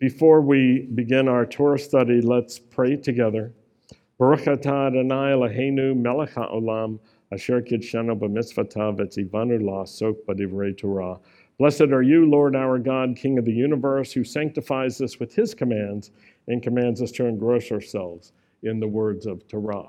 Before we begin our Torah study, let's pray together. Baruch atah Adonai Eloheinu melech haolam asher la'asok b'divrei Torah. Blessed are you, Lord our God, King of the universe, who sanctifies us with his commands and commands us to engross ourselves in the words of Torah.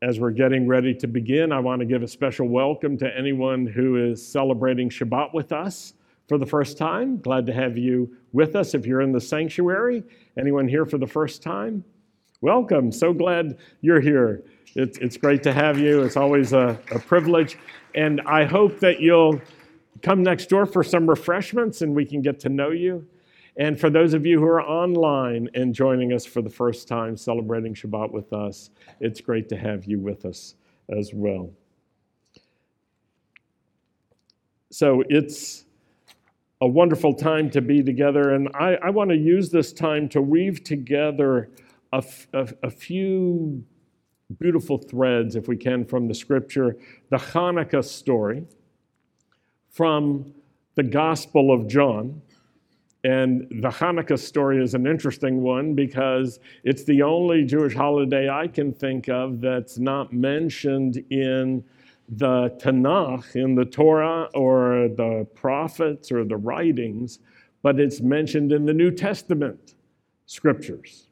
As we're getting ready to begin, I want to give a special welcome to anyone who is celebrating Shabbat with us for the first time. Glad to have you with us if you're in the sanctuary. Anyone here for the first time? Welcome. So glad you're here. It's, it's great to have you. It's always a, a privilege. And I hope that you'll come next door for some refreshments and we can get to know you. And for those of you who are online and joining us for the first time celebrating Shabbat with us, it's great to have you with us as well. So it's a wonderful time to be together, and I, I want to use this time to weave together a, few beautiful threads, if we can, from the scripture, the Hanukkah story, from the Gospel of John. And the Hanukkah story is an interesting one because it's the only Jewish holiday I can think of that's not mentioned in the Tanakh, in the Torah or the prophets or the writings, but it's mentioned in the New Testament scriptures.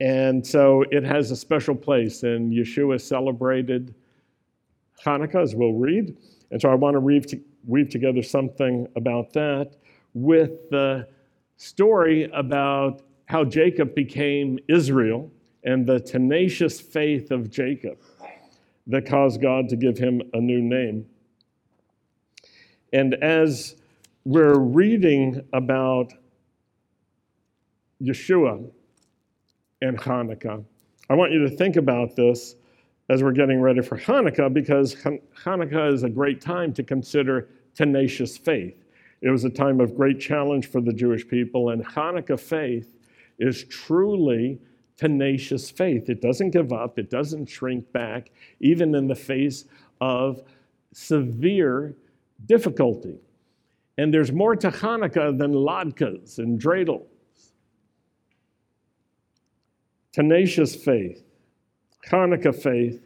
And so it has a special place, and Yeshua celebrated Hanukkah, as we'll read. And so I want to weave, to, weave together something about that with the story about how Jacob became Israel and the tenacious faith of Jacob that caused God to give him a new name. And as we're reading about Yeshua and Hanukkah, I want you to think about this as we're getting ready for Hanukkah because Hanukkah is a great time to consider tenacious faith. It was a time of great challenge for the Jewish people, and Hanukkah faith is truly tenacious faith. It doesn't give up, it doesn't shrink back, even in the face of severe difficulty. And there's more to Hanukkah than latkes and dreidels. Tenacious faith, Hanukkah faith,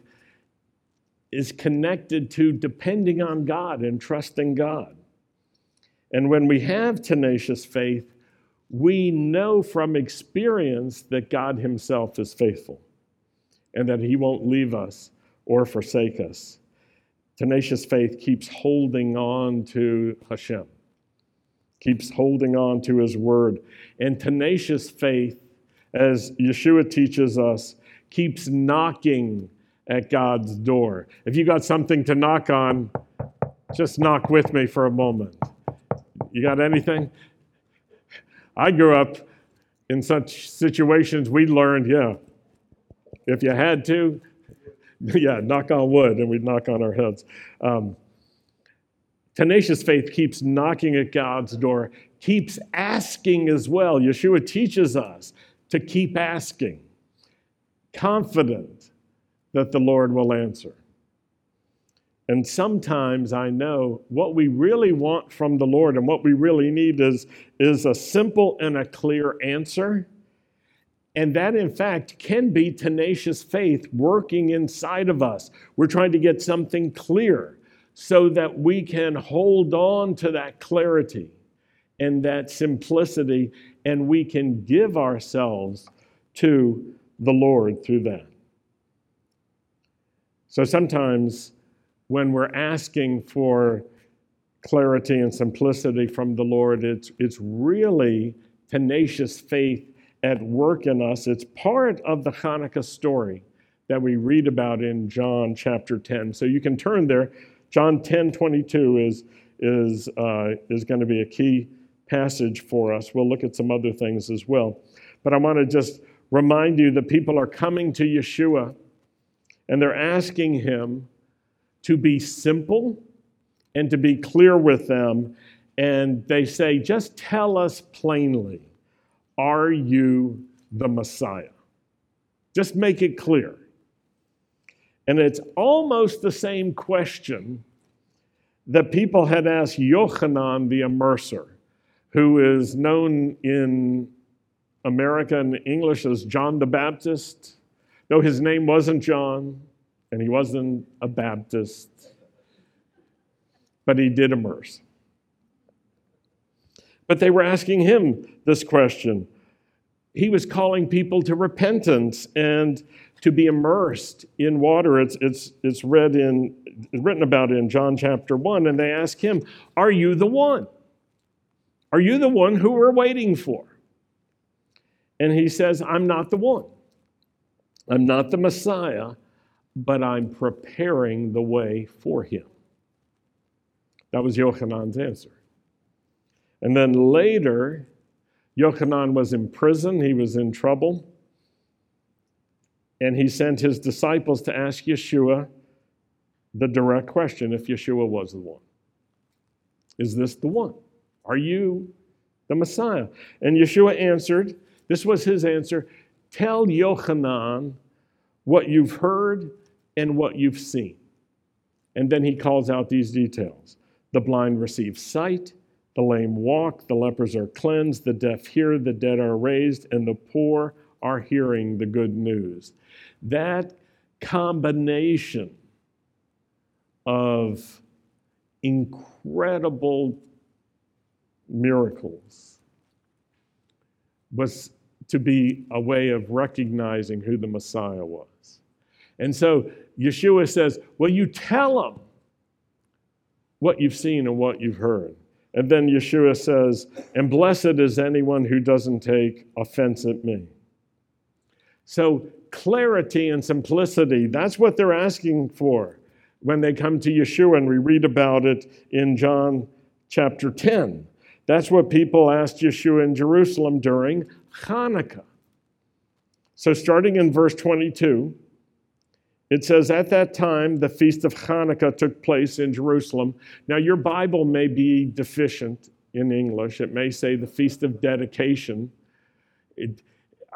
is connected to depending on God and trusting God. And when we have tenacious faith, we know from experience that God Himself is faithful and that He won't leave us or forsake us. Tenacious faith keeps holding on to Hashem, keeps holding on to His word. And tenacious faith, as Yeshua teaches us, keeps knocking at God's door. If you got something to knock on, just knock with me for a moment. You got anything? I grew up in such situations, we learned, yeah, if you had to, yeah, knock on wood, and we'd knock on our heads. Um, tenacious faith keeps knocking at God's door, keeps asking as well. Yeshua teaches us to keep asking, confident that the Lord will answer. And sometimes I know what we really want from the Lord and what we really need is, is a simple and a clear answer. And that, in fact, can be tenacious faith working inside of us. We're trying to get something clear so that we can hold on to that clarity and that simplicity, and we can give ourselves to the Lord through that. So sometimes when we're asking for clarity and simplicity from the Lord, it's, it's really tenacious faith at work in us. It's part of the Hanukkah story that we read about in John chapter 10. So you can turn there. John 10 22 is, is, uh, is going to be a key passage for us. We'll look at some other things as well. But I want to just remind you that people are coming to Yeshua and they're asking him to be simple and to be clear with them. And they say, just tell us plainly, are you the Messiah? Just make it clear. And it's almost the same question that people had asked Yochanan the immerser. who is known in America and English as John the Baptist. No, his name wasn't John, and he wasn't a Baptist, but he did immerse. But they were asking him this question. He was calling people to repentance and to be immersed in water. It's, it's, it's read in, written about in John chapter 1, and they ask him, Are you the one? Are you the one who we're waiting for? And he says, I'm not the one. I'm not the Messiah, but I'm preparing the way for him. That was Yochanan's answer. And then later, Yochanan was in prison, he was in trouble, and he sent his disciples to ask Yeshua the direct question if Yeshua was the one. Is this the one? Are you the Messiah? And Yeshua answered, this was his answer Tell Yochanan what you've heard and what you've seen. And then he calls out these details the blind receive sight, the lame walk, the lepers are cleansed, the deaf hear, the dead are raised, and the poor are hearing the good news. That combination of incredible miracles was to be a way of recognizing who the Messiah was. And so Yeshua says, Well, you tell them what you've seen and what you've heard. And then Yeshua says, And blessed is anyone who doesn't take offense at me. So, clarity and simplicity, that's what they're asking for when they come to Yeshua, and we read about it in John chapter 10. That's what people asked Yeshua in Jerusalem during Hanukkah. So, starting in verse 22, it says, At that time, the feast of Hanukkah took place in Jerusalem. Now, your Bible may be deficient in English. It may say the feast of dedication. It,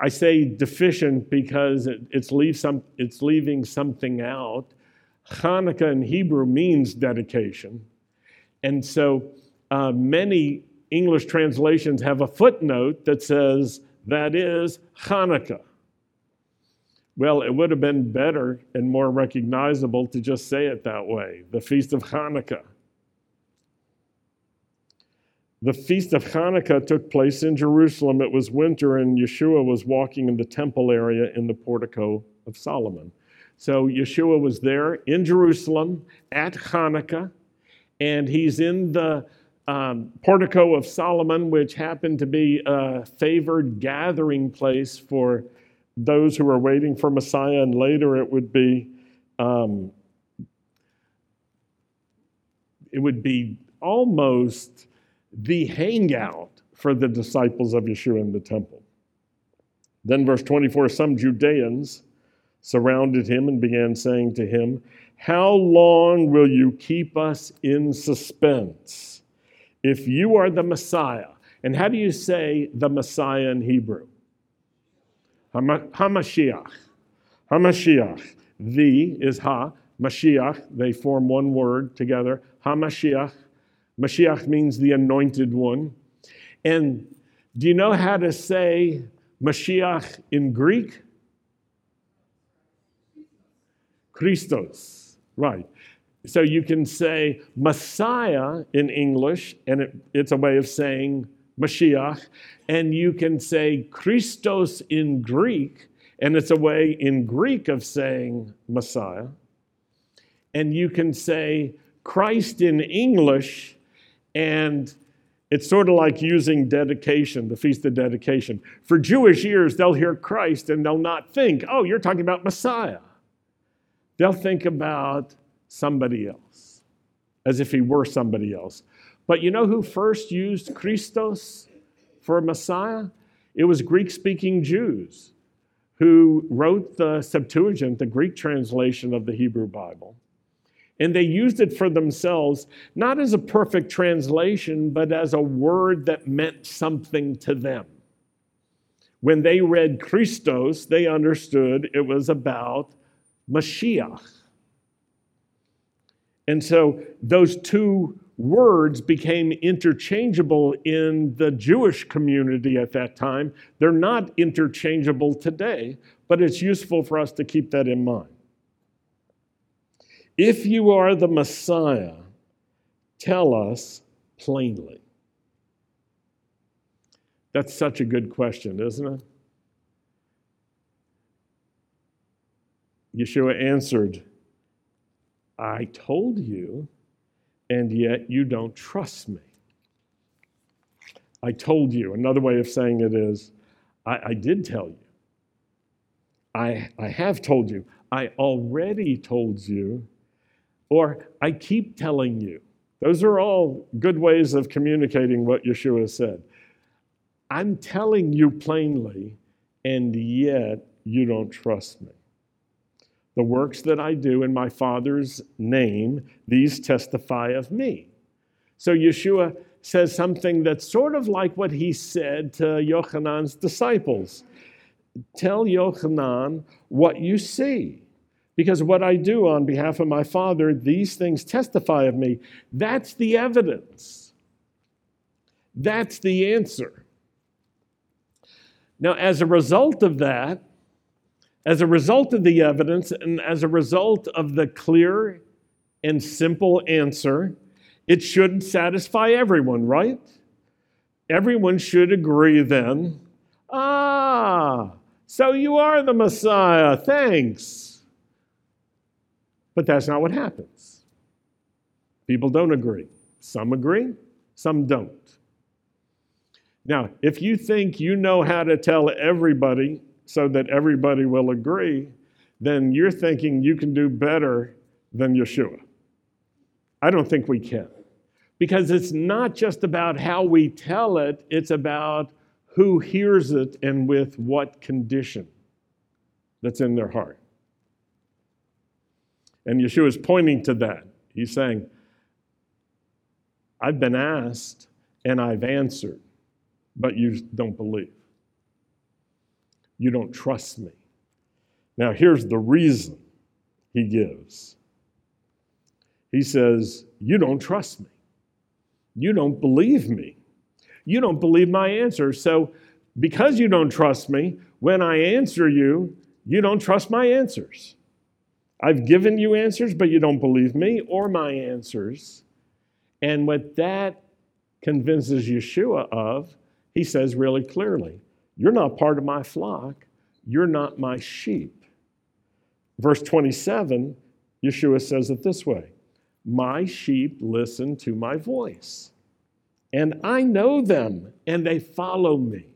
I say deficient because it, it's, leave some, it's leaving something out. Hanukkah in Hebrew means dedication. And so uh, many English translations have a footnote that says that is Hanukkah. Well, it would have been better and more recognizable to just say it that way the Feast of Hanukkah. The Feast of Hanukkah took place in Jerusalem. It was winter, and Yeshua was walking in the temple area in the portico of Solomon. So Yeshua was there in Jerusalem at Hanukkah, and he's in the um, portico of Solomon, which happened to be a favored gathering place for those who are waiting for Messiah, and later it would be um, it would be almost the hangout for the disciples of Yeshua in the temple. Then, verse 24 some Judeans surrounded him and began saying to him, How long will you keep us in suspense? If you are the Messiah, and how do you say the Messiah in Hebrew? Hamashiach. Hamashiach. The is Ha. Mashiach. They form one word together. Hamashiach. Mashiach means the anointed one. And do you know how to say Mashiach in Greek? Christos. Right. So you can say Messiah in English, and it, it's a way of saying Mashiach, and you can say Christos in Greek, and it's a way in Greek of saying Messiah. And you can say Christ in English, and it's sort of like using dedication, the Feast of Dedication. For Jewish ears, they'll hear Christ and they'll not think, oh, you're talking about Messiah. They'll think about somebody else, as if he were somebody else. But you know who first used Christos for Messiah? It was Greek speaking Jews who wrote the Septuagint, the Greek translation of the Hebrew Bible. And they used it for themselves, not as a perfect translation, but as a word that meant something to them. When they read Christos, they understood it was about Mashiach. And so those two words became interchangeable in the Jewish community at that time. They're not interchangeable today, but it's useful for us to keep that in mind. If you are the Messiah, tell us plainly. That's such a good question, isn't it? Yeshua answered, I told you, and yet you don't trust me. I told you. Another way of saying it is, I, I did tell you. I, I have told you. I already told you. Or I keep telling you. Those are all good ways of communicating what Yeshua said. I'm telling you plainly, and yet you don't trust me. The works that I do in my Father's name, these testify of me. So Yeshua says something that's sort of like what he said to Yochanan's disciples Tell Yochanan what you see. Because what I do on behalf of my Father, these things testify of me. That's the evidence. That's the answer. Now, as a result of that, as a result of the evidence and as a result of the clear and simple answer, it should satisfy everyone, right? Everyone should agree then. Ah, so you are the Messiah. Thanks. But that's not what happens. People don't agree. Some agree, some don't. Now, if you think you know how to tell everybody so that everybody will agree, then you're thinking you can do better than Yeshua. I don't think we can. Because it's not just about how we tell it, it's about who hears it and with what condition that's in their heart. And Yeshua is pointing to that. He's saying, I've been asked and I've answered, but you don't believe. You don't trust me. Now, here's the reason he gives He says, You don't trust me. You don't believe me. You don't believe my answer. So, because you don't trust me, when I answer you, you don't trust my answers. I've given you answers, but you don't believe me or my answers. And what that convinces Yeshua of, he says really clearly you're not part of my flock. You're not my sheep. Verse 27, Yeshua says it this way My sheep listen to my voice, and I know them, and they follow me.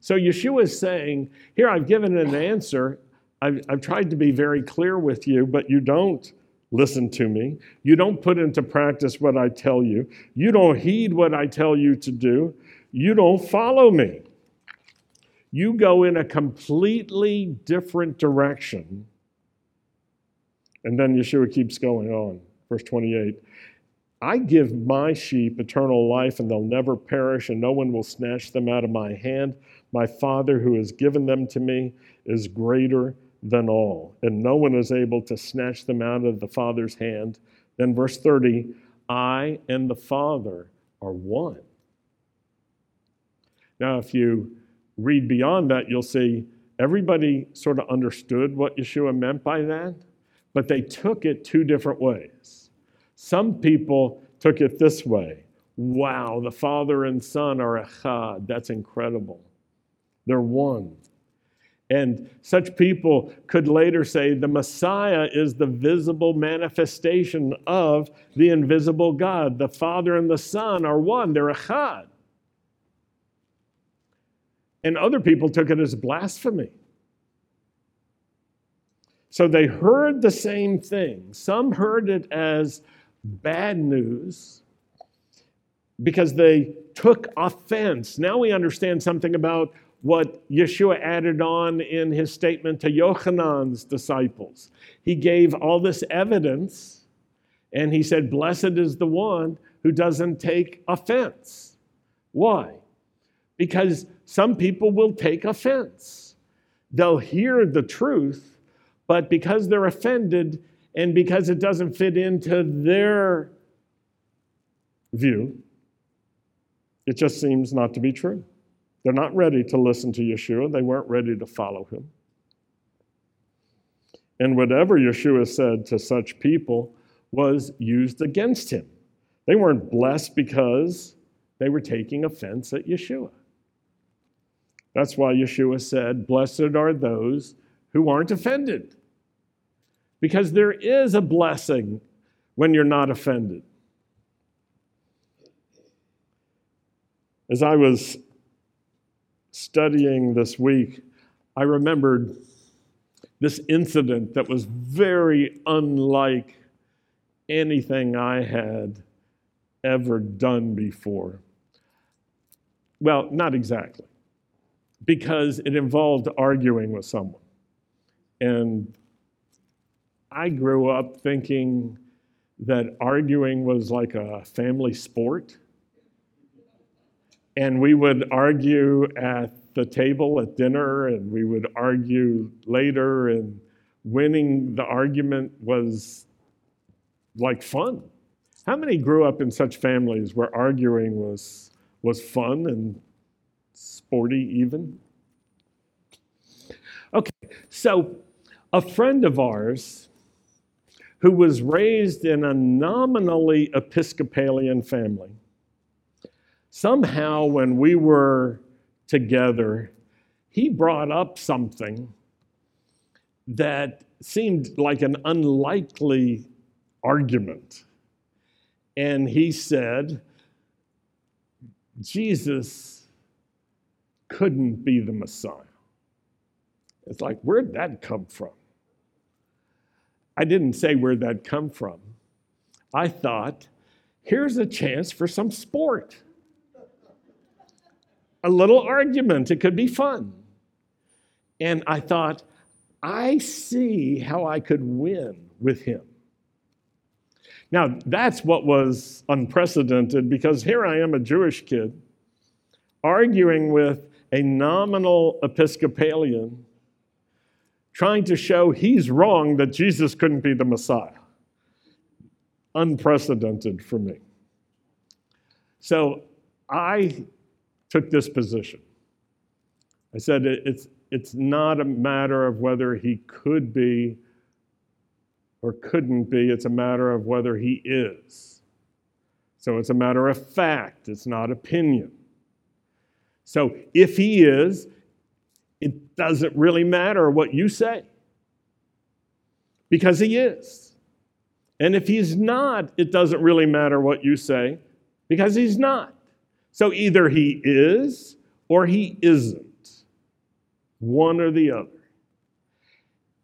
So Yeshua is saying, Here, I've given an answer. I've, I've tried to be very clear with you, but you don't listen to me. You don't put into practice what I tell you. You don't heed what I tell you to do. You don't follow me you go in a completely different direction. And then Yeshua keeps going on. Verse 28 I give my sheep eternal life, and they'll never perish, and no one will snatch them out of my hand. My Father, who has given them to me, is greater than all, and no one is able to snatch them out of the Father's hand. Then, verse 30 I and the Father are one. Now, if you read beyond that, you'll see everybody sort of understood what Yeshua meant by that, but they took it two different ways. Some people took it this way wow, the Father and Son are echad. That's incredible. They're one. And such people could later say the Messiah is the visible manifestation of the invisible God. The Father and the Son are one, they're echad. And other people took it as blasphemy. So they heard the same thing. Some heard it as bad news because they took offense. Now we understand something about what Yeshua added on in his statement to Yochanan's disciples. He gave all this evidence and he said, Blessed is the one who doesn't take offense. Why? Because some people will take offense. They'll hear the truth, but because they're offended and because it doesn't fit into their view, it just seems not to be true. They're not ready to listen to Yeshua, they weren't ready to follow him. And whatever Yeshua said to such people was used against him. They weren't blessed because they were taking offense at Yeshua. That's why Yeshua said, Blessed are those who aren't offended. Because there is a blessing when you're not offended. As I was studying this week, I remembered this incident that was very unlike anything I had ever done before. Well, not exactly, because it involved arguing with someone. And I grew up thinking that arguing was like a family sport. And we would argue at the table at dinner, and we would argue later, and winning the argument was like fun. How many grew up in such families where arguing was, was fun and sporty, even? Okay, so a friend of ours who was raised in a nominally Episcopalian family, somehow when we were together, he brought up something that seemed like an unlikely argument. And he said, Jesus couldn't be the Messiah. It's like, where'd that come from? I didn't say where'd that come from. I thought, here's a chance for some sport. A little argument, it could be fun. And I thought, I see how I could win with him. Now, that's what was unprecedented because here I am, a Jewish kid, arguing with a nominal Episcopalian, trying to show he's wrong that Jesus couldn't be the Messiah. Unprecedented for me. So I took this position. I said it's, it's not a matter of whether he could be or couldn't be, it's a matter of whether he is. So it's a matter of fact, it's not opinion. So if he is, it doesn't really matter what you say because he is. And if he's not, it doesn't really matter what you say because he's not. So either he is or he isn't, one or the other.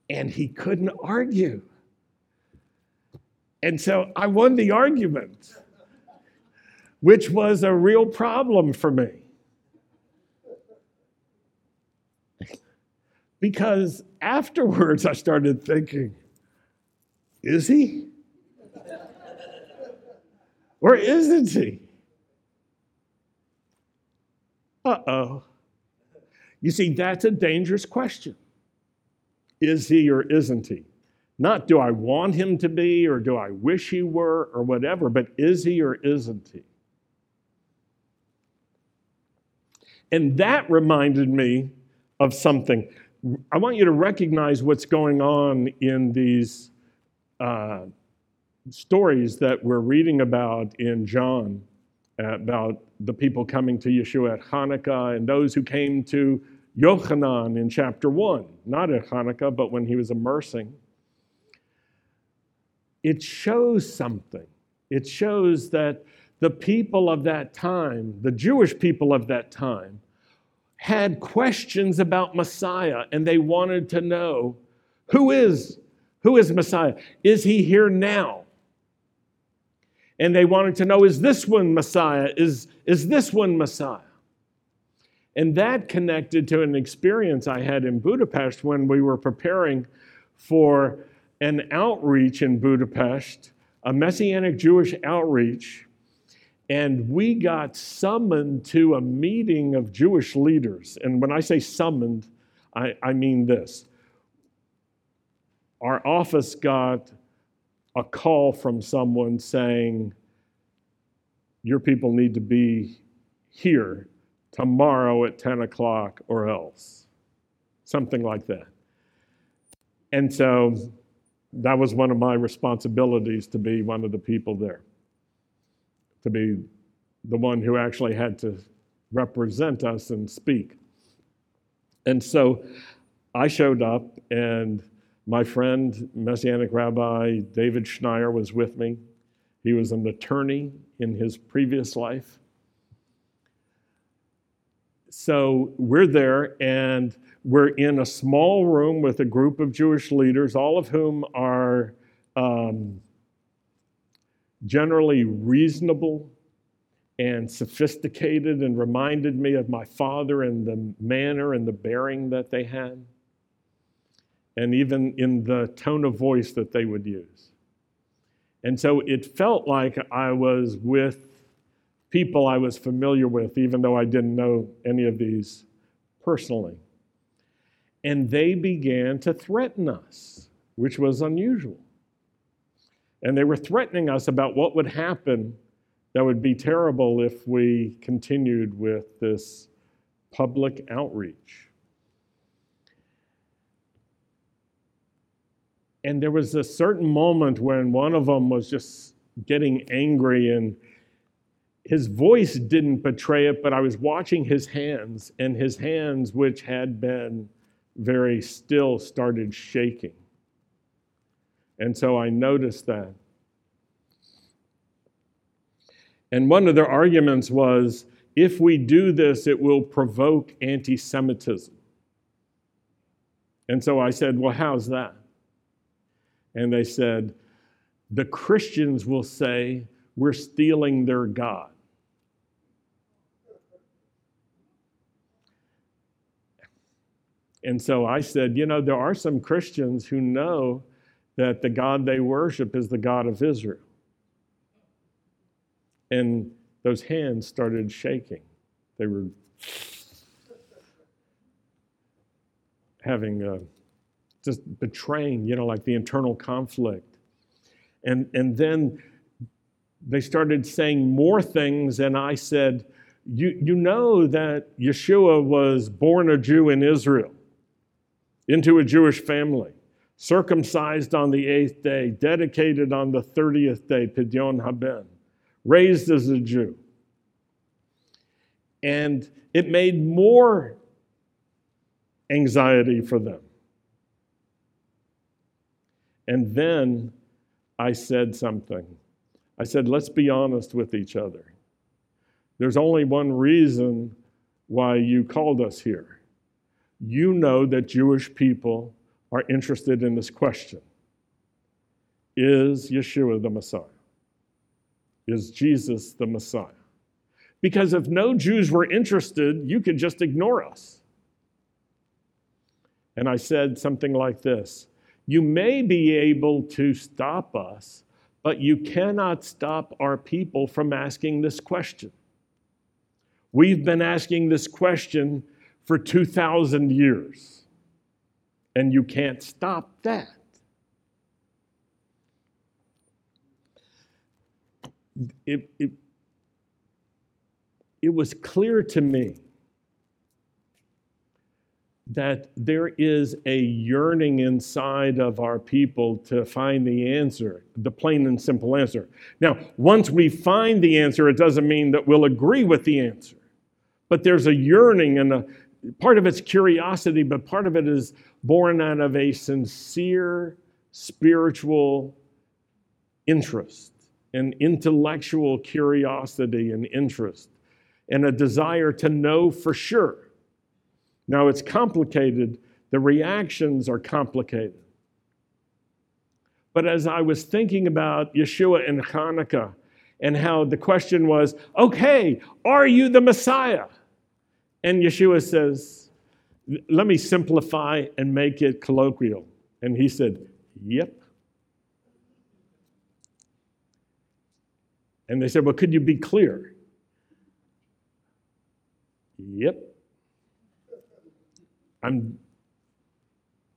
And he couldn't argue. And so I won the argument, which was a real problem for me. Because afterwards I started thinking, is he? or isn't he? Uh oh. You see, that's a dangerous question. Is he or isn't he? Not do I want him to be or do I wish he were or whatever, but is he or isn't he? And that reminded me of something. I want you to recognize what's going on in these uh, stories that we're reading about in John about the people coming to Yeshua at Hanukkah and those who came to Yochanan in chapter 1, not at Hanukkah, but when he was immersing it shows something. It shows that the people of that time, the Jewish people of that time, had questions about Messiah and they wanted to know who is who is Messiah? Is he here now? And they wanted to know is this one Messiah? Is, is this one Messiah? And that connected to an experience I had in Budapest when we were preparing for an outreach in Budapest, a Messianic Jewish outreach, and we got summoned to a meeting of Jewish leaders. And when I say summoned, I, I mean this our office got a call from someone saying, your people need to be here tomorrow at 10 o'clock or else. Something like that. And so that was one of my responsibilities to be one of the people there, to be the one who actually had to represent us and speak. And so I showed up, and my friend, Messianic Rabbi David Schneier, was with me. He was an attorney in his previous life. So we're there, and we're in a small room with a group of Jewish leaders, all of whom are um, generally reasonable and sophisticated and reminded me of my father and the manner and the bearing that they had, and even in the tone of voice that they would use. And so it felt like I was with people I was familiar with, even though I didn't know any of these personally. And they began to threaten us, which was unusual. And they were threatening us about what would happen that would be terrible if we continued with this public outreach. And there was a certain moment when one of them was just getting angry, and his voice didn't betray it, but I was watching his hands, and his hands, which had been very still, started shaking. And so I noticed that. And one of their arguments was if we do this, it will provoke anti Semitism. And so I said, Well, how's that? And they said, The Christians will say we're stealing their God. And so I said, You know, there are some Christians who know that the God they worship is the God of Israel. And those hands started shaking. They were having a, just betraying, you know, like the internal conflict. And, and then they started saying more things, and I said, you, you know that Yeshua was born a Jew in Israel, into a Jewish family, circumcised on the eighth day, dedicated on the 30th day, Pidyon Haben raised as a Jew. And it made more anxiety for them. And then I said something. I said, let's be honest with each other. There's only one reason why you called us here. You know that Jewish people are interested in this question Is Yeshua the Messiah? Is Jesus the Messiah? Because if no Jews were interested, you could just ignore us. And I said something like this You may be able to stop us, but you cannot stop our people from asking this question. We've been asking this question for 2,000 years, and you can't stop that. it, it, it was clear to me that there is a yearning inside of our people to find the answer, the plain and simple answer. Now, once we find the answer, it doesn't mean that we'll agree with the answer. But there's a yearning and a part of it's curiosity, but part of it is born out of a sincere spiritual interest an intellectual curiosity and interest and a desire to know for sure. Now, it's complicated, the reactions are complicated. But as I was thinking about Yeshua and Hanukkah and how the question was, okay, are you the Messiah? And Yeshua says, let me simplify and make it colloquial. And he said, yep. And they said, Well, could you be clear? Yep. I'm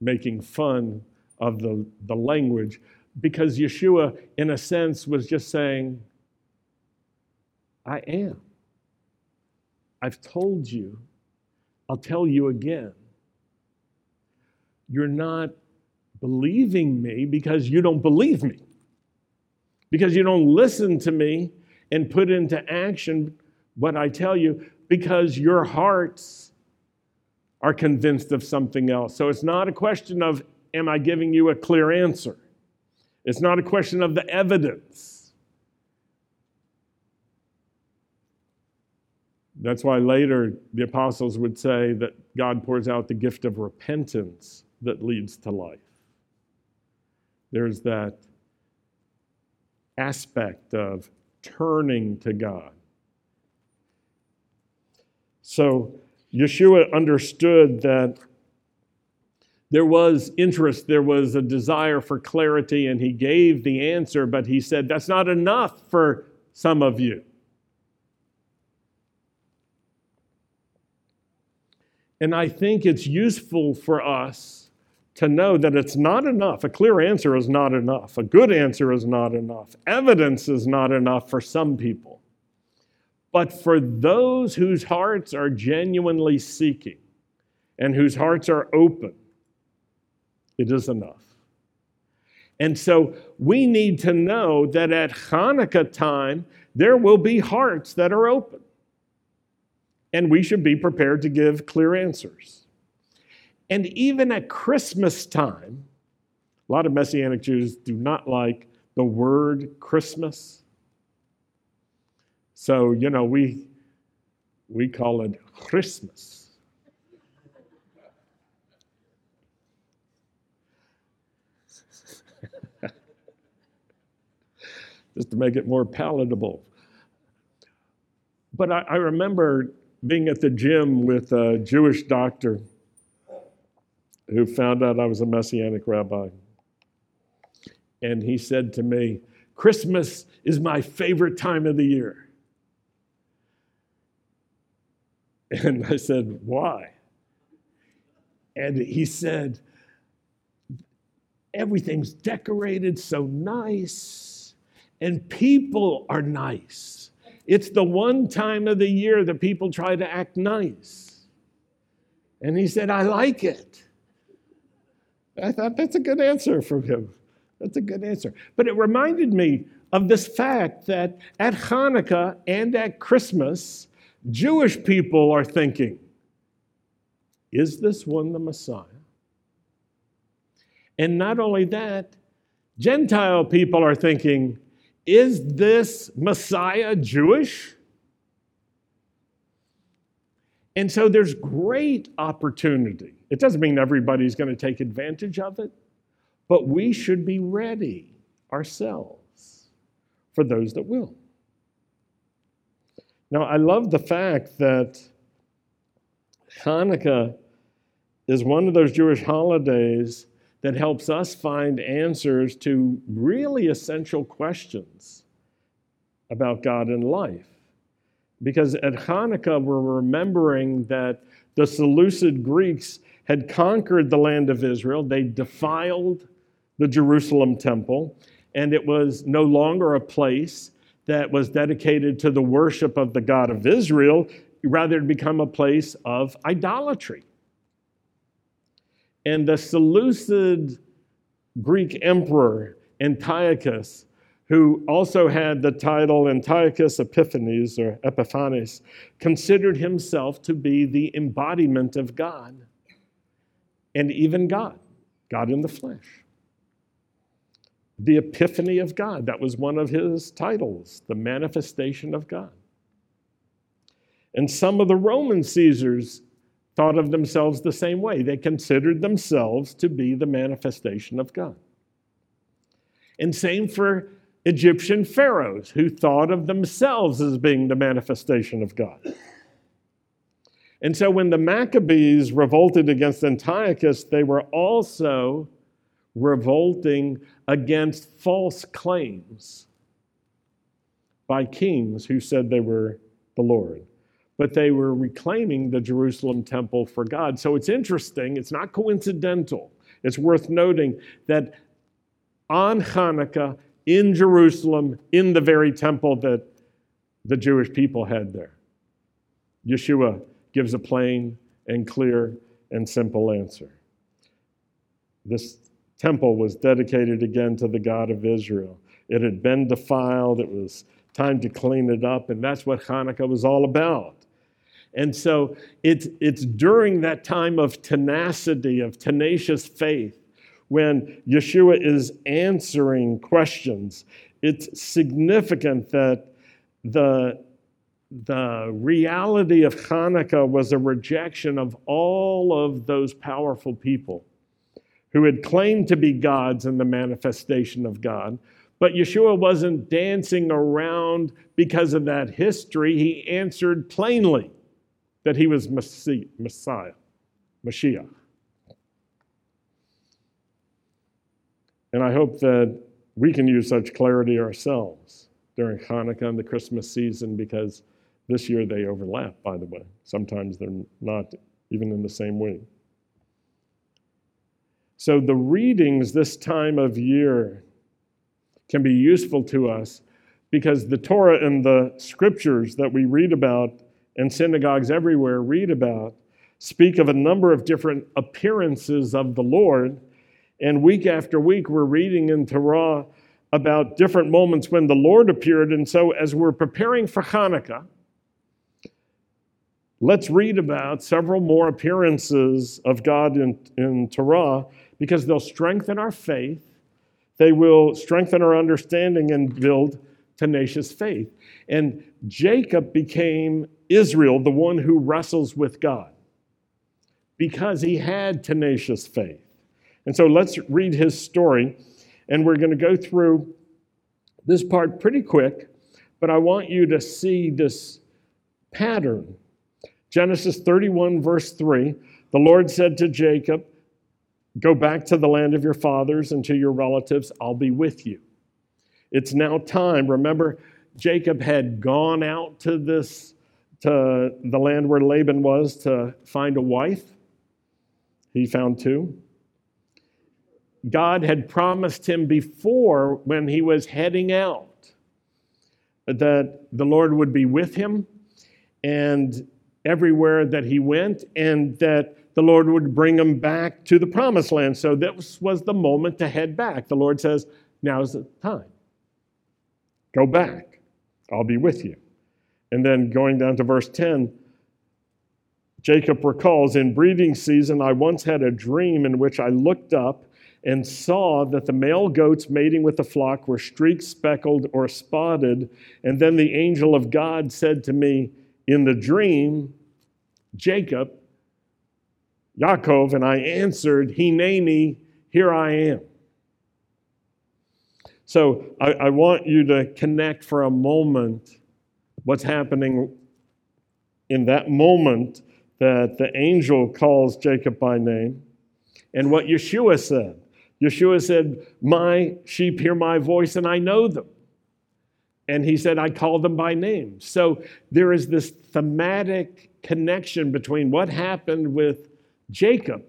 making fun of the, the language because Yeshua, in a sense, was just saying, I am. I've told you. I'll tell you again. You're not believing me because you don't believe me, because you don't listen to me and put into action what I tell you, because your hearts are convinced of something else. So it's not a question of, am I giving you a clear answer? It's not a question of the evidence. That's why later the apostles would say that God pours out the gift of repentance that leads to life. There's that aspect of turning to God. So Yeshua understood that there was interest, there was a desire for clarity, and he gave the answer, but he said, That's not enough for some of you. And I think it's useful for us to know that it's not enough. A clear answer is not enough. A good answer is not enough. Evidence is not enough for some people. But for those whose hearts are genuinely seeking and whose hearts are open, it is enough. And so we need to know that at Hanukkah time, there will be hearts that are open. And we should be prepared to give clear answers. And even at Christmas time, a lot of Messianic Jews do not like the word Christmas. So, you know, we, we call it Christmas. Just to make it more palatable. But I, I remember being at the gym with a Jewish doctor who found out I was a Messianic rabbi. And he said to me, Christmas is my favorite time of the year. And I said, Why? And he said, Everything's decorated so nice, and people are nice. It's the one time of the year that people try to act nice. And he said, I like it. I thought that's a good answer from him. That's a good answer. But it reminded me of this fact that at Hanukkah and at Christmas, Jewish people are thinking, is this one the Messiah? And not only that, Gentile people are thinking, is this Messiah Jewish? And so there's great opportunity. It doesn't mean everybody's going to take advantage of it, but we should be ready ourselves for those that will. Now, I love the fact that Hanukkah is one of those Jewish holidays that helps us find answers to really essential questions about God and life. Because at Hanukkah, we're remembering that the Seleucid Greeks had conquered the land of Israel, they defiled the Jerusalem temple, and it was no longer a place that was dedicated to the worship of the God of Israel, rather it become a place of idolatry. And the Seleucid Greek emperor Antiochus, who also had the title Antiochus Epiphanes or Epiphanes, considered himself to be the embodiment of God and even God, God in the flesh the epiphany of God. That was one of his titles, the manifestation of God. And some of the Roman Caesars thought of themselves the same way. They considered themselves to be the manifestation of God. And same for Egyptian pharaohs who thought of themselves as being the manifestation of God. And so when the Maccabees revolted against Antiochus, they were also revolting against false claims by kings who said they were the Lord. But they were reclaiming the Jerusalem temple for God. So it's interesting, it's not coincidental. It's worth noting that on Hanukkah, in Jerusalem, in the very temple that the Jewish people had there? Yeshua gives a plain and clear and simple answer. This temple was dedicated again to the God of Israel. It had been defiled, it was time to clean it up, and that's what Hanukkah was all about. And so it's, it's during that time of tenacity, of tenacious faith, when Yeshua is answering questions. It's significant that the, the reality of Hanukkah was a rejection of all of those powerful people who had claimed to be gods in the manifestation of God. But Yeshua wasn't dancing around because of that history. He answered plainly that he was Messiah, Mashiach. And I hope that we can use such clarity ourselves during Hanukkah and the Christmas season because this year they overlap, by the way. Sometimes they're not even in the same week. So the readings this time of year can be useful to us because the Torah and the scriptures that we read about and synagogues everywhere read about speak of a number of different appearances of the Lord. And week after week, we're reading in Torah about different moments when the Lord appeared. And so, as we're preparing for Hanukkah, let's read about several more appearances of God in, in Torah because they'll strengthen our faith, they will strengthen our understanding, and build tenacious faith. And Jacob became Israel, the one who wrestles with God, because he had tenacious faith. And so let's read his story. And we're going to go through this part pretty quick, but I want you to see this pattern. Genesis 31, verse 3 the Lord said to Jacob, Go back to the land of your fathers and to your relatives, I'll be with you. It's now time. Remember, Jacob had gone out to this to the land where Laban was to find a wife. He found two. God had promised him before when he was heading out that the Lord would be with him and everywhere that he went, and that the Lord would bring him back to the promised land. So this was the moment to head back. The Lord says, Now's the time. Go back. I'll be with you. And then going down to verse 10, Jacob recalls In breeding season, I once had a dream in which I looked up and saw that the male goats mating with the flock were streaked, speckled, or spotted. And then the angel of God said to me in the dream, Jacob, Yaakov, and I answered, Hineni, here I am. So I, I want you to connect for a moment what's happening in that moment that the angel calls Jacob by name and what Yeshua said. Yeshua said, My sheep hear my voice and I know them. And he said, I call them by name. So there is this thematic connection between what happened with Jacob,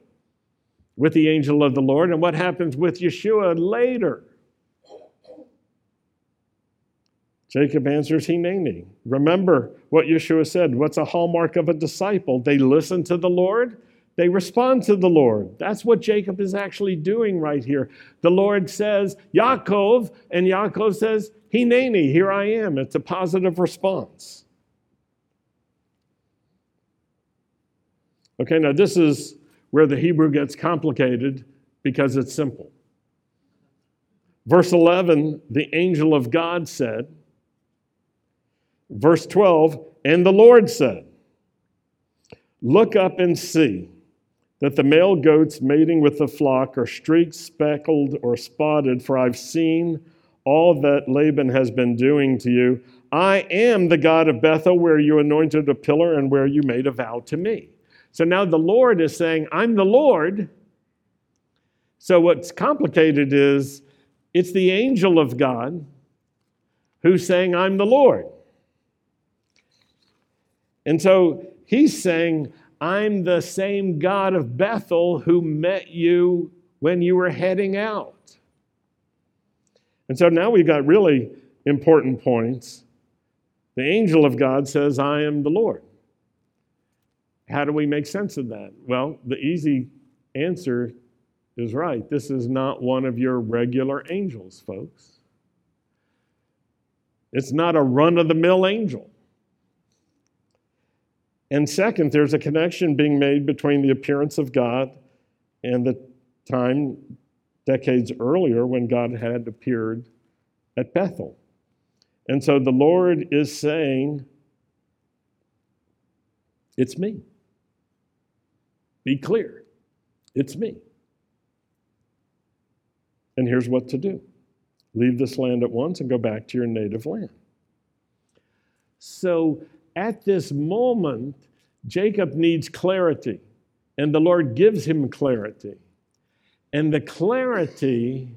with the angel of the Lord, and what happens with Yeshua later. Jacob answers Hineni. Remember what Yeshua said. What's a hallmark of a disciple? They listen to the Lord, they respond to the Lord. That's what Jacob is actually doing right here. The Lord says, Yaakov, and Yaakov says, "He Hineni, here I am. It's a positive response. Okay, now this is where the Hebrew gets complicated because it's simple. Verse 11, the angel of God said, Verse 12, and the Lord said, Look up and see that the male goats mating with the flock are streaked, speckled, or spotted, for I've seen all that Laban has been doing to you. I am the God of Bethel, where you anointed a pillar and where you made a vow to me. So now the Lord is saying, I'm the Lord. So what's complicated is it's the angel of God who's saying, I'm the Lord. And so he's saying, I'm the same God of Bethel who met you when you were heading out. And so now we've got really important points. The angel of God says, I am the Lord. How do we make sense of that? Well, the easy answer is right. This is not one of your regular angels, folks. It's not a run of the mill angel. And second, there's a connection being made between the appearance of God and the time decades earlier when God had appeared at Bethel. And so the Lord is saying, It's me. Be clear. It's me. And here's what to do leave this land at once and go back to your native land. So at this moment, Jacob needs clarity, and the Lord gives him clarity. And the clarity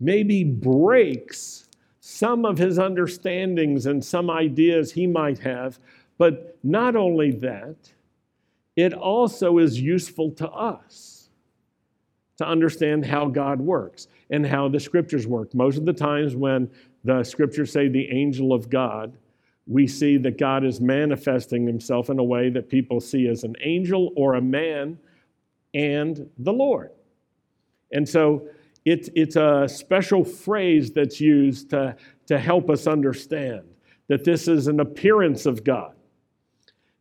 maybe breaks some of his understandings and some ideas he might have. But not only that, it also is useful to us to understand how God works and how the scriptures work. Most of the times when the scriptures say the angel of God, we see that God is manifesting himself in a way that people see as an angel or a man and the Lord. And so it's, it's a special phrase that's used to, to help us understand that this is an appearance of God.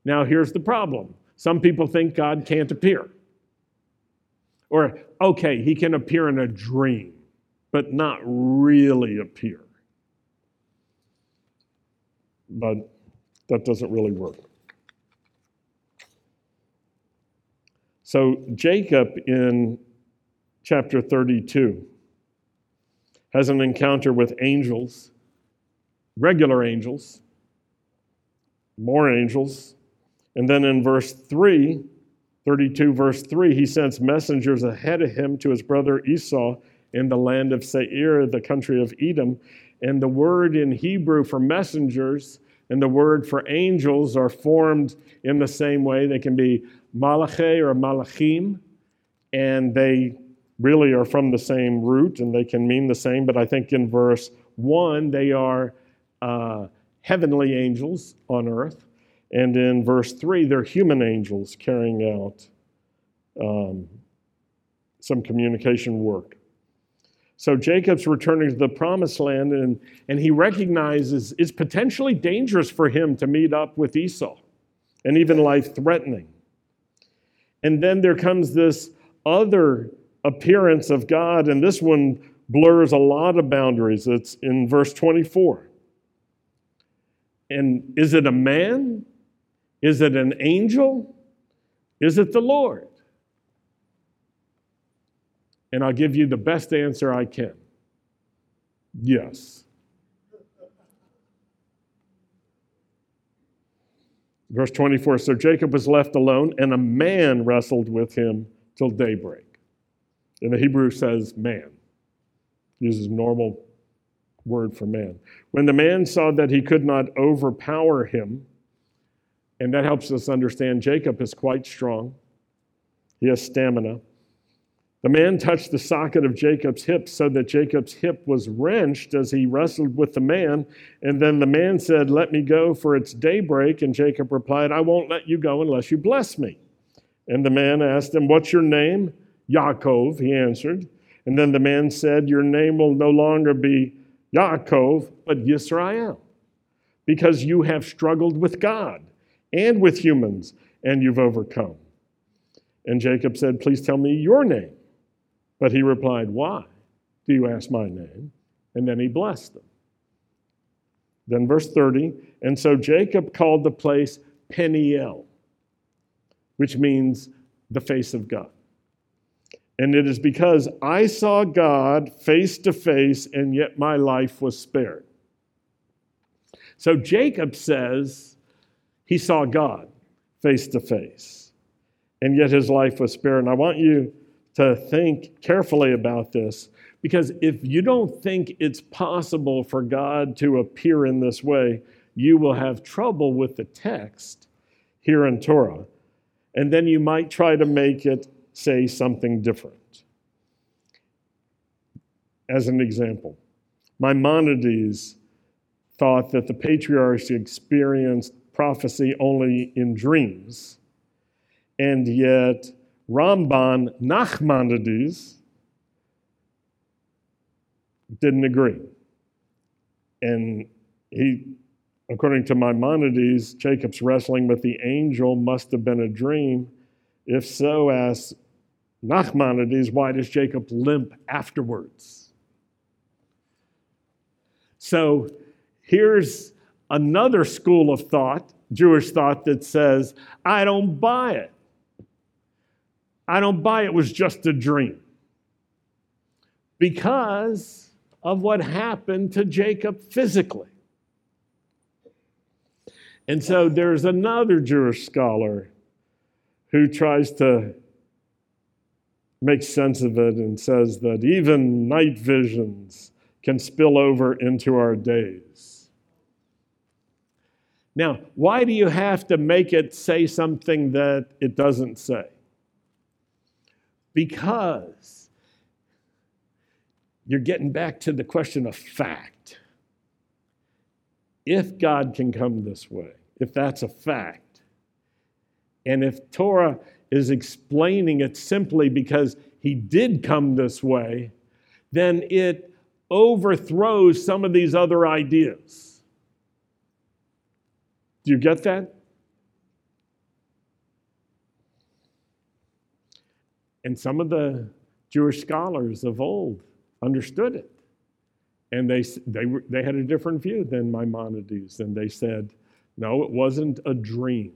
Now, here's the problem some people think God can't appear. Or, okay, he can appear in a dream, but not really appear. But that doesn't really work. So, Jacob in chapter 32 has an encounter with angels, regular angels, more angels. And then in verse 3, 32, verse 3, he sends messengers ahead of him to his brother Esau in the land of Seir, the country of Edom. And the word in Hebrew for messengers and the word for angels are formed in the same way. They can be Malachi or Malachim, and they really are from the same root and they can mean the same, but I think in verse 1, they are uh, heavenly angels on earth. And in verse 3, they're human angels carrying out um, some communication work. So Jacob's returning to the promised land, and, and he recognizes it's potentially dangerous for him to meet up with Esau and even life threatening. And then there comes this other appearance of God, and this one blurs a lot of boundaries. It's in verse 24. And is it a man? Is it an angel? Is it the Lord? And I'll give you the best answer I can yes. Verse 24 So Jacob was left alone, and a man wrestled with him till daybreak. And the Hebrew says man, uses normal word for man. When the man saw that he could not overpower him, and that helps us understand Jacob is quite strong, he has stamina. The man touched the socket of Jacob's hip so that Jacob's hip was wrenched as he wrestled with the man. And then the man said, Let me go, for it's daybreak. And Jacob replied, I won't let you go unless you bless me. And the man asked him, What's your name? Yaakov, he answered. And then the man said, Your name will no longer be Yaakov, but Yisrael, because you have struggled with God and with humans, and you've overcome. And Jacob said, Please tell me your name. But he replied, Why do you ask my name? And then he blessed them. Then, verse 30, and so Jacob called the place Peniel, which means the face of God. And it is because I saw God face to face, and yet my life was spared. So Jacob says he saw God face to face, and yet his life was spared. And I want you to think carefully about this because if you don't think it's possible for God to appear in this way, you will have trouble with the text here in Torah. And then you might try to make it say something different. As an example, Maimonides thought that the patriarchs experienced prophecy only in dreams, and yet Ramban Nachmanides didn't agree. And he, according to Maimonides, Jacob's wrestling with the angel must have been a dream. If so, as Nachmanides, why does Jacob limp afterwards? So here's another school of thought, Jewish thought, that says, I don't buy it. I don't buy it was just a dream. Because of what happened to Jacob physically. And so there's another Jewish scholar who tries to make sense of it and says that even night visions can spill over into our days. Now, why do you have to make it say something that it doesn't say? Because you're getting back to the question of fact. If God can come this way, if that's a fact, and if Torah is explaining it simply because he did come this way, then it overthrows some of these other ideas. Do you get that? And some of the Jewish scholars of old understood it. And they, they, they had a different view than Maimonides. And they said, no, it wasn't a dream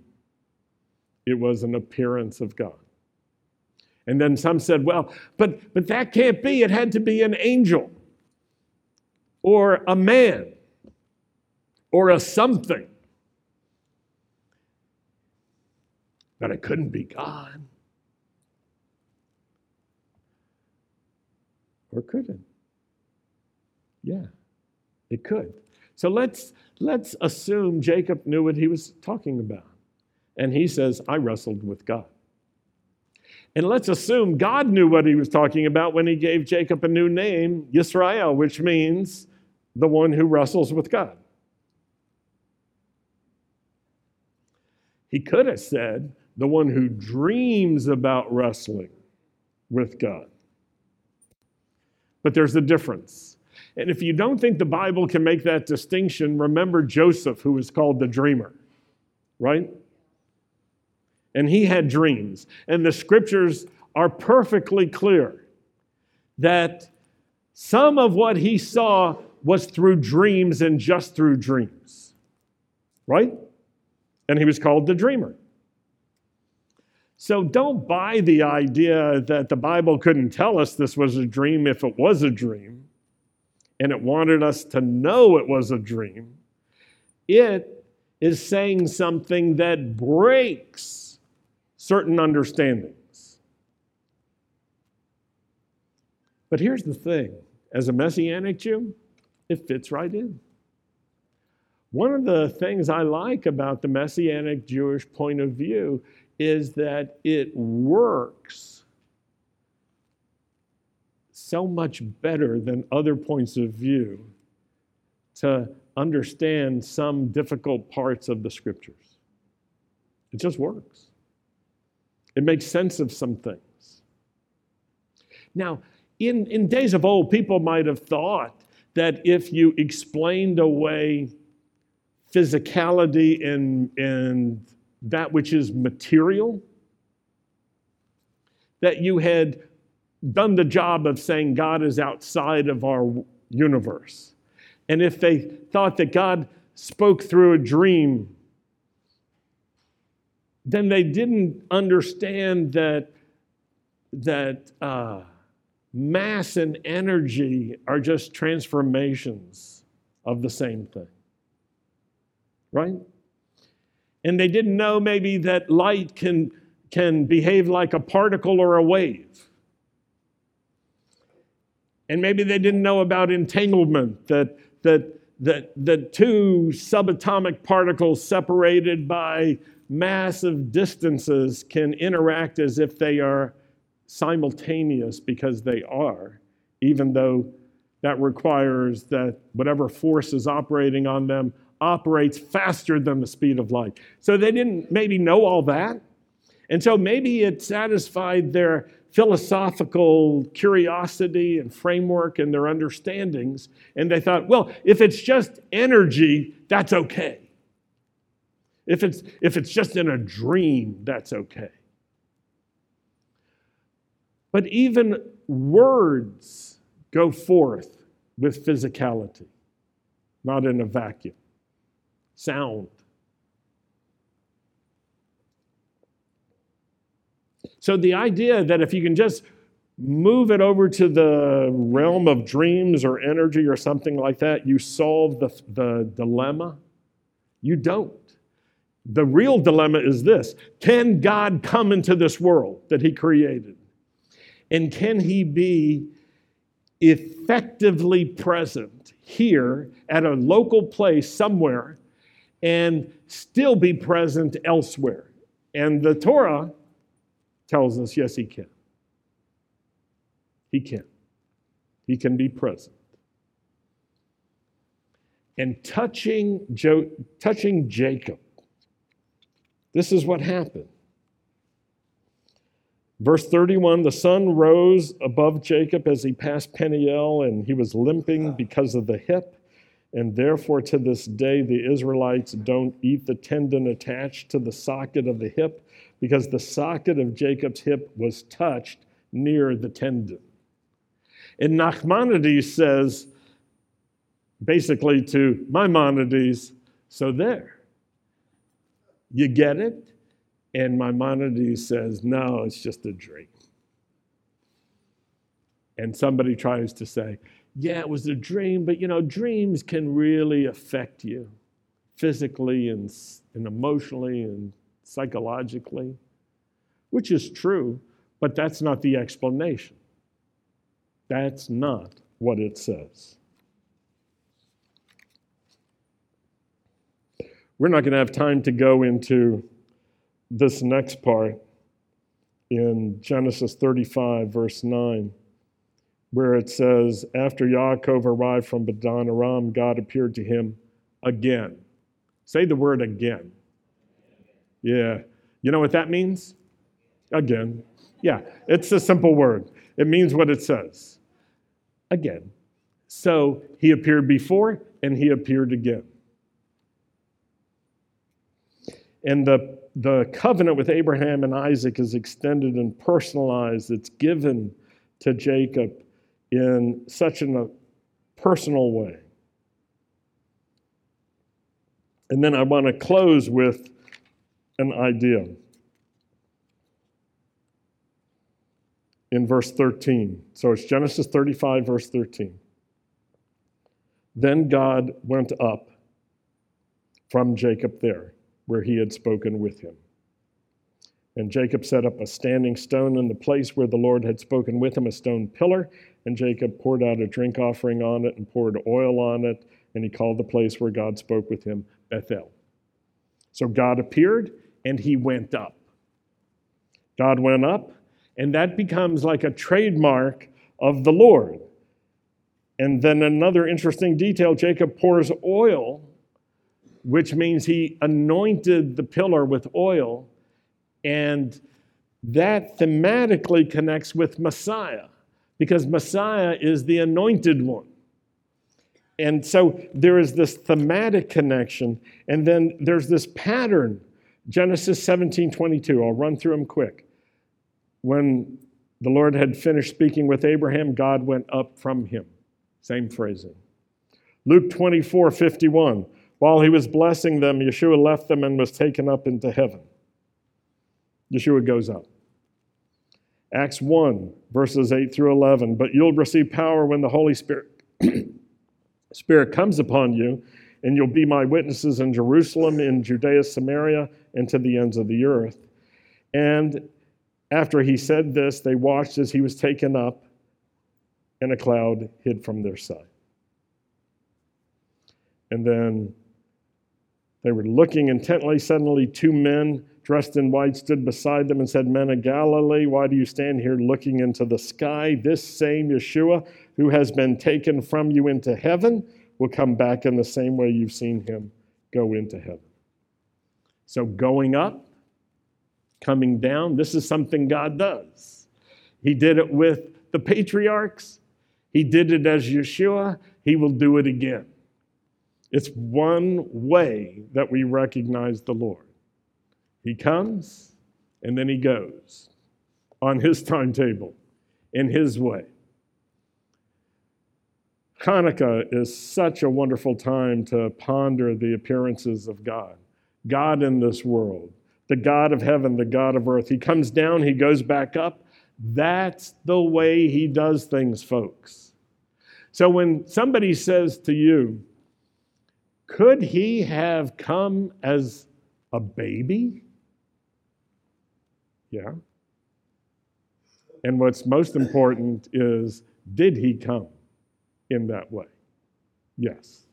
it was an appearance of God. And then some said, well, but, but that can't be. It had to be an angel or a man or a something. But it couldn't be God. Or could it? Yeah, it could. So let's, let's assume Jacob knew what he was talking about. And he says, I wrestled with God. And let's assume God knew what he was talking about when he gave Jacob a new name, Yisrael, which means the one who wrestles with God. He could have said, the one who dreams about wrestling with God. But there's a difference. And if you don't think the Bible can make that distinction, remember Joseph, who was called the dreamer, right? and he had dreams. And the scriptures are perfectly clear that some of what he saw was through dreams and just through dreams. Right? And he was called the dreamer. So don't buy the idea that the Bible couldn't tell us this was a dream if it was a dream, and it wanted us to know it was a dream. It is saying something that breaks certain understandings. But here's the thing as a Messianic Jew, it fits right in. One of the things I like about the Messianic Jewish point of view is that it works so much better than other points of view to understand some difficult parts of the scriptures. It just works. It makes sense of some things. Now, in, in days of old, people might have thought that if you explained away physicality and, and that which is material, that you had done the job of saying God is outside of our universe. And if they thought that God spoke through a dream then they didn't understand that, that uh, mass and energy are just transformations of the same thing. Right? And they didn't know maybe that light can, can behave like a particle or a wave. And maybe they didn't know about entanglement, that, that, that, that two subatomic particles separated by massive distances can interact as if they are simultaneous because they are, even though that requires that whatever force is operating on them operates faster than the speed of light. So they didn't maybe know all that. And so maybe it satisfied their philosophical curiosity and framework and their understandings. And they thought, well, if it's just energy, that's okay. If it's, if it's just in a dream, that's okay. But even words go forth with physicality, not in a vacuum. Sound. So the idea that if you can just move it over to the realm of dreams or energy or something like that, you solve the, the dilemma. You don't. The real dilemma is this Can God come into this world that He created? And can He be effectively present here at a local place somewhere and still be present elsewhere? And the Torah tells us yes, He can. He can. He can be present. And touching, jo- touching Jacob this is what happened. Verse 31 the sun rose above Jacob as he passed Peniel, and he was limping because of the hip. And therefore, to this day, the Israelites don't eat the tendon attached to the socket of the hip because the socket of Jacob's hip was touched near the tendon. And Nachmanides says, basically to Maimonides, so there. You get it? And Maimonides says, No, it's just a dream. And somebody tries to say, Yeah, it was a dream, but you know, dreams can really affect you physically and, and emotionally and psychologically, which is true, but that's not the explanation. That's not what it says. We're not going to have time to go into this next part in Genesis 35, verse 9, where it says, After Yaakov arrived from Padan Aram, God appeared to him again. Say the word again. Yeah. You know what that means? Again. Yeah, it's a simple word. It means what it says. Again. So he appeared before and he appeared again. And the, the covenant with Abraham and Isaac is extended and personalized. It's given to Jacob in such a personal way. And then I want to close with an idea. In verse 13. So it's Genesis 35, verse 13. Then God went up from Jacob there where he had spoken with him. And Jacob set up a standing stone in the place where the Lord had spoken with him, a stone pillar. And Jacob poured out a drink offering on it and poured oil on it. And he called the place where God spoke with him Bethel. So God appeared and he went up. God went up, and that becomes like a trademark of the Lord. And then another interesting detail Jacob pours oil which means he anointed the pillar with oil. And that thematically connects with Messiah because Messiah is the anointed one. And so there is this thematic connection, and then there's this pattern. Genesis 17 22. I'll run through them quick. When the Lord had finished speaking with Abraham, God went up from him. Same phrasing. Luke 24 51. While he was blessing them, Yeshua left them and was taken up into heaven. Yeshua goes up. Acts 1, verses 8 through 11. But you'll receive power when the Holy Spirit, Spirit comes upon you, and you'll be my witnesses in Jerusalem, in Judea, Samaria, and to the ends of the earth. And after he said this, they watched as he was taken up, and a cloud hid from their sight. And then they were looking intently. Suddenly, two men dressed in white stood beside them and said, Men of Galilee, why do you stand here looking into the sky? This same Yeshua who has been taken from you into heaven will come back in the same way you've seen him go into heaven. So, going up, coming down, this is something God does. He did it with the patriarchs, He did it as Yeshua, He will do it again. It's one way that we recognize the Lord. He comes and then He goes on His timetable, in His way. Hanukkah is such a wonderful time to ponder the appearances of God. God in this world, the God of heaven, the God of earth. He comes down, he goes back up. That's the way he does things, folks. So when somebody says to you, could he have come as a baby? Yeah. And what's most important is, did he come? in that way? Yes.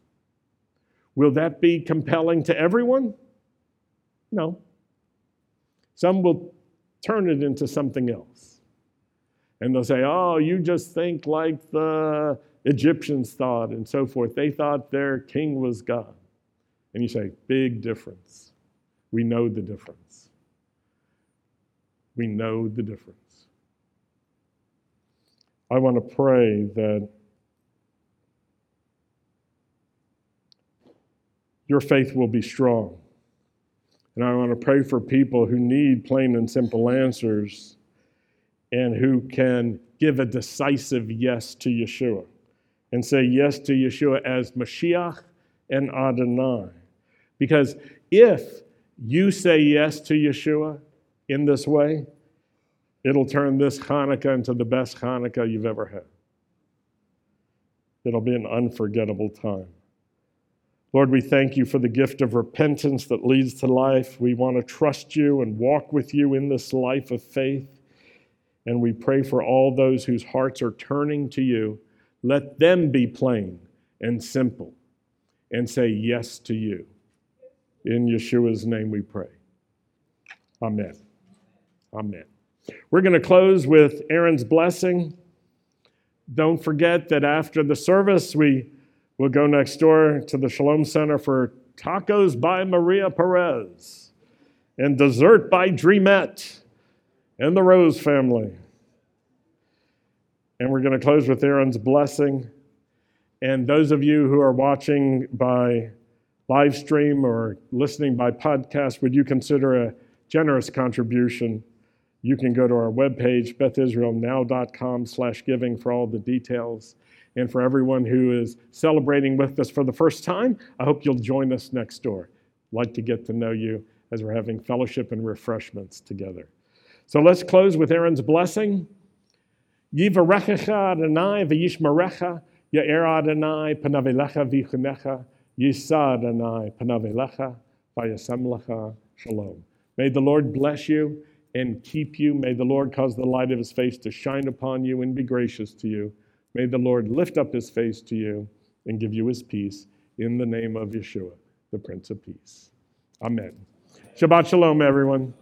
Will that be compelling to everyone? No. Some will turn it into something else. And they'll say, oh, you just think like the Egyptians thought and so forth. They thought their king was God. And you say, big difference. We know the difference. We know the difference. I want to pray that your faith will be strong. And I want to pray for people who need plain and simple answers and who can give a decisive yes to Yeshua and say yes to Yeshua as Mashiach and Adonai. Because if you say yes to Yeshua in this way, it'll turn this Hanukkah into the best Hanukkah you've ever had. It'll be an unforgettable time. Lord, we thank you for the gift of repentance that leads to life. We want to trust you and walk with you in this life of faith. And we pray for all those whose hearts are turning to you. Let them be plain and simple and say yes to you. In Yeshua's name we pray. Amen. Amen. We're going to close with Aaron's blessing. Don't forget that after the service, we We'll go next door to the Shalom Center for tacos by Maria Perez and dessert by Dreamette and the Rose family. And we're going to close with Aaron's blessing. And those of you who are watching by live stream or listening by podcast, would you consider a generous contribution? You can go to our webpage, bethisraelnow.com slash giving for all the details. And for everyone who is celebrating with us for the first time, I hope you'll join us next door. I'd like to get to know you as we're having fellowship and refreshments together. So let's close with Aaron's blessing. Yivarechecha Adonai v'yishmarecha Ya'er Adonai panavelecha v'chunecha Yisa Adonai shalom. May the Lord bless you and keep you. May the Lord cause the light of his face to shine upon you and be gracious to you. May the Lord lift up his face to you and give you his peace in the name of Yeshua, the Prince of Peace. Amen. Shabbat Shalom, everyone.